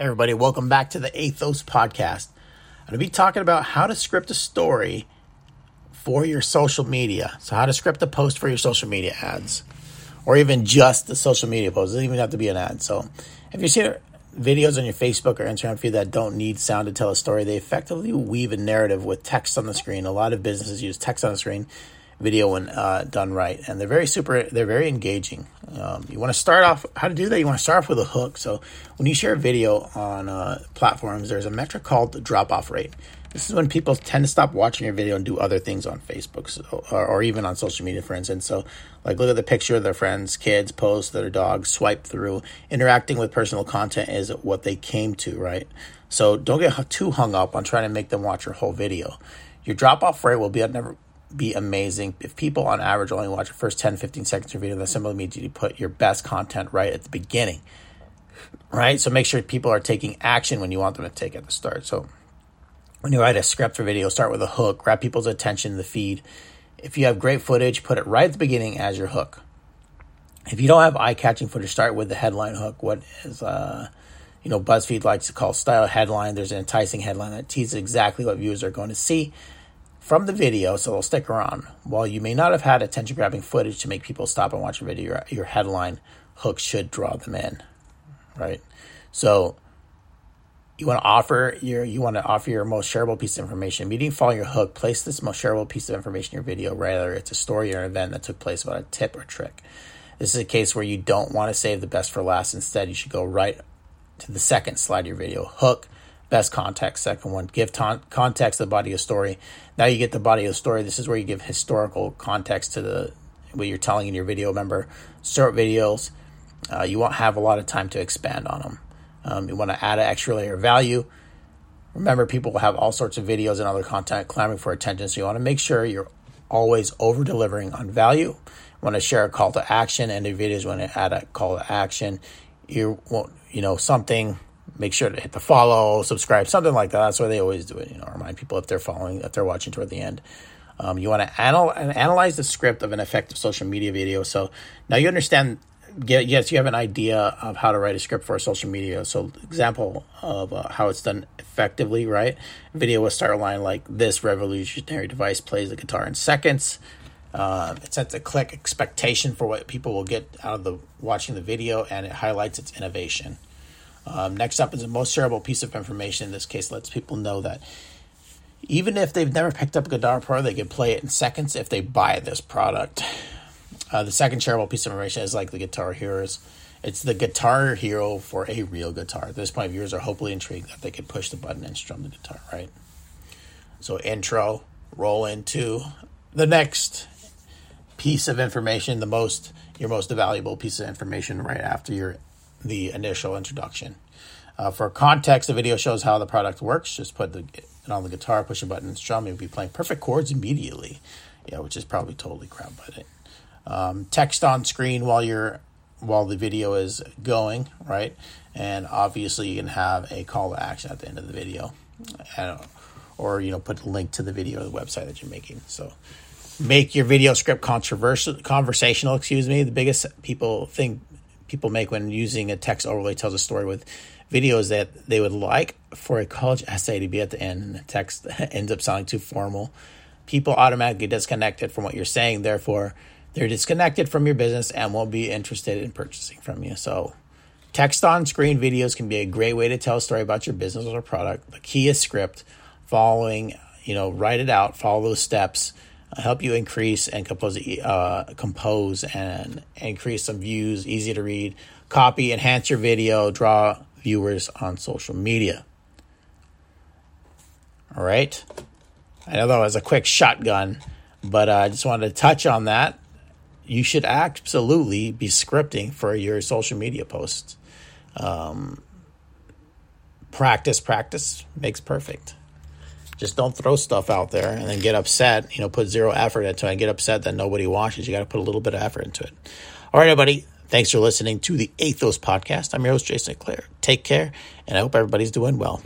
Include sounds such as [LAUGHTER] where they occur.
everybody, welcome back to the Athos podcast. I'm going to be talking about how to script a story for your social media. So, how to script a post for your social media ads, or even just the social media post. It doesn't even have to be an ad. So, if you see videos on your Facebook or Instagram feed that don't need sound to tell a story, they effectively weave a narrative with text on the screen. A lot of businesses use text on the screen video when uh, done right, and they're very super. They're very engaging. Um, you want to start off how to do that. You want to start off with a hook. So when you share a video on uh, platforms, there's a metric called the drop off rate. This is when people tend to stop watching your video and do other things on Facebook so, or, or, even on social media, for instance. So, like, look at the picture of their friends, kids, post their dogs, swipe through. Interacting with personal content is what they came to, right? So, don't get too hung up on trying to make them watch your whole video. Your drop off rate will be at never be amazing. If people on average only watch the first 10, 15 seconds of video, that simply means you put your best content right at the beginning. Right? So make sure people are taking action when you want them to take at the start. So when you write a script for video, start with a hook, grab people's attention in the feed. If you have great footage, put it right at the beginning as your hook. If you don't have eye-catching footage, start with the headline hook. What is uh you know, BuzzFeed likes to call style headline. There's an enticing headline that teases exactly what viewers are going to see from the video, so they'll stick around. While you may not have had attention grabbing footage to make people stop and watch a video, your, your headline hook should draw them in, right? So you want to offer your you want to offer your most shareable piece of information. Immediately following your hook, place this most shareable piece of information in your video, whether it's a story or an event that took place about a tip or trick. This is a case where you don't want to save the best for last. Instead, you should go right to the second slide of your video. Hook, best context. Second one, give context to the body of story. Now you get the body of story. This is where you give historical context to the what you're telling in your video. Remember, short videos, uh, you won't have a lot of time to expand on them. Um, you want to add an extra layer of value. Remember, people will have all sorts of videos and other content clamoring for attention, so you want to make sure you're always over delivering on value. You want to share a call to action, and the videos want to add a call to action. You want, you know, something make sure to hit the follow, subscribe, something like that. That's why they always do it. You know, remind people if they're following, if they're watching toward the end. Um, you want to anal- analyze the script of an effective social media video. So now you understand. Yes, you have an idea of how to write a script for a social media. So example of uh, how it's done effectively, right? Video will start a line like this: revolutionary device plays the guitar in seconds. Uh, it sets a click expectation for what people will get out of the watching the video, and it highlights its innovation. Um, next up is the most shareable piece of information. In this case, lets people know that even if they've never picked up a Guitar Pro, they can play it in seconds if they buy this product. Uh, the second shareable piece of information is like the Guitar Heroes. It's the Guitar Hero for a real guitar. At this point, viewers are hopefully intrigued that they can push the button and strum the guitar, right? So, intro, roll into the next piece of information, the most your most valuable piece of information right after your the initial introduction. Uh, for context, the video shows how the product works. Just put the, it on the guitar, push a button, strum. You'll be playing perfect chords immediately. Yeah, which is probably totally crap, but it. Um, text on screen while you're while the video is going, right? And obviously, you can have a call to action at the end of the video, and, or you know, put a link to the video or the website that you're making. So, make your video script controversial, conversational. Excuse me. The biggest people think people make when using a text overlay tells a story with videos that they would like for a college essay to be at the end and the text [LAUGHS] ends up sounding too formal. People automatically disconnected from what you're saying, therefore, they're disconnected from your business and won't be interested in purchasing from you. So, text on screen videos can be a great way to tell a story about your business or product. The key is script, following, you know, write it out, follow those steps help you increase and compose, uh, compose and increase some views, easy to read, copy, enhance your video, draw viewers on social media. All right. I know that was a quick shotgun, but uh, I just wanted to touch on that. You should absolutely be scripting for your social media posts. Um, practice, practice makes perfect. Just don't throw stuff out there and then get upset. You know, put zero effort into it and get upset that nobody watches. You got to put a little bit of effort into it. All right, everybody. Thanks for listening to the Athos podcast. I'm your host, Jason Clare. Take care, and I hope everybody's doing well.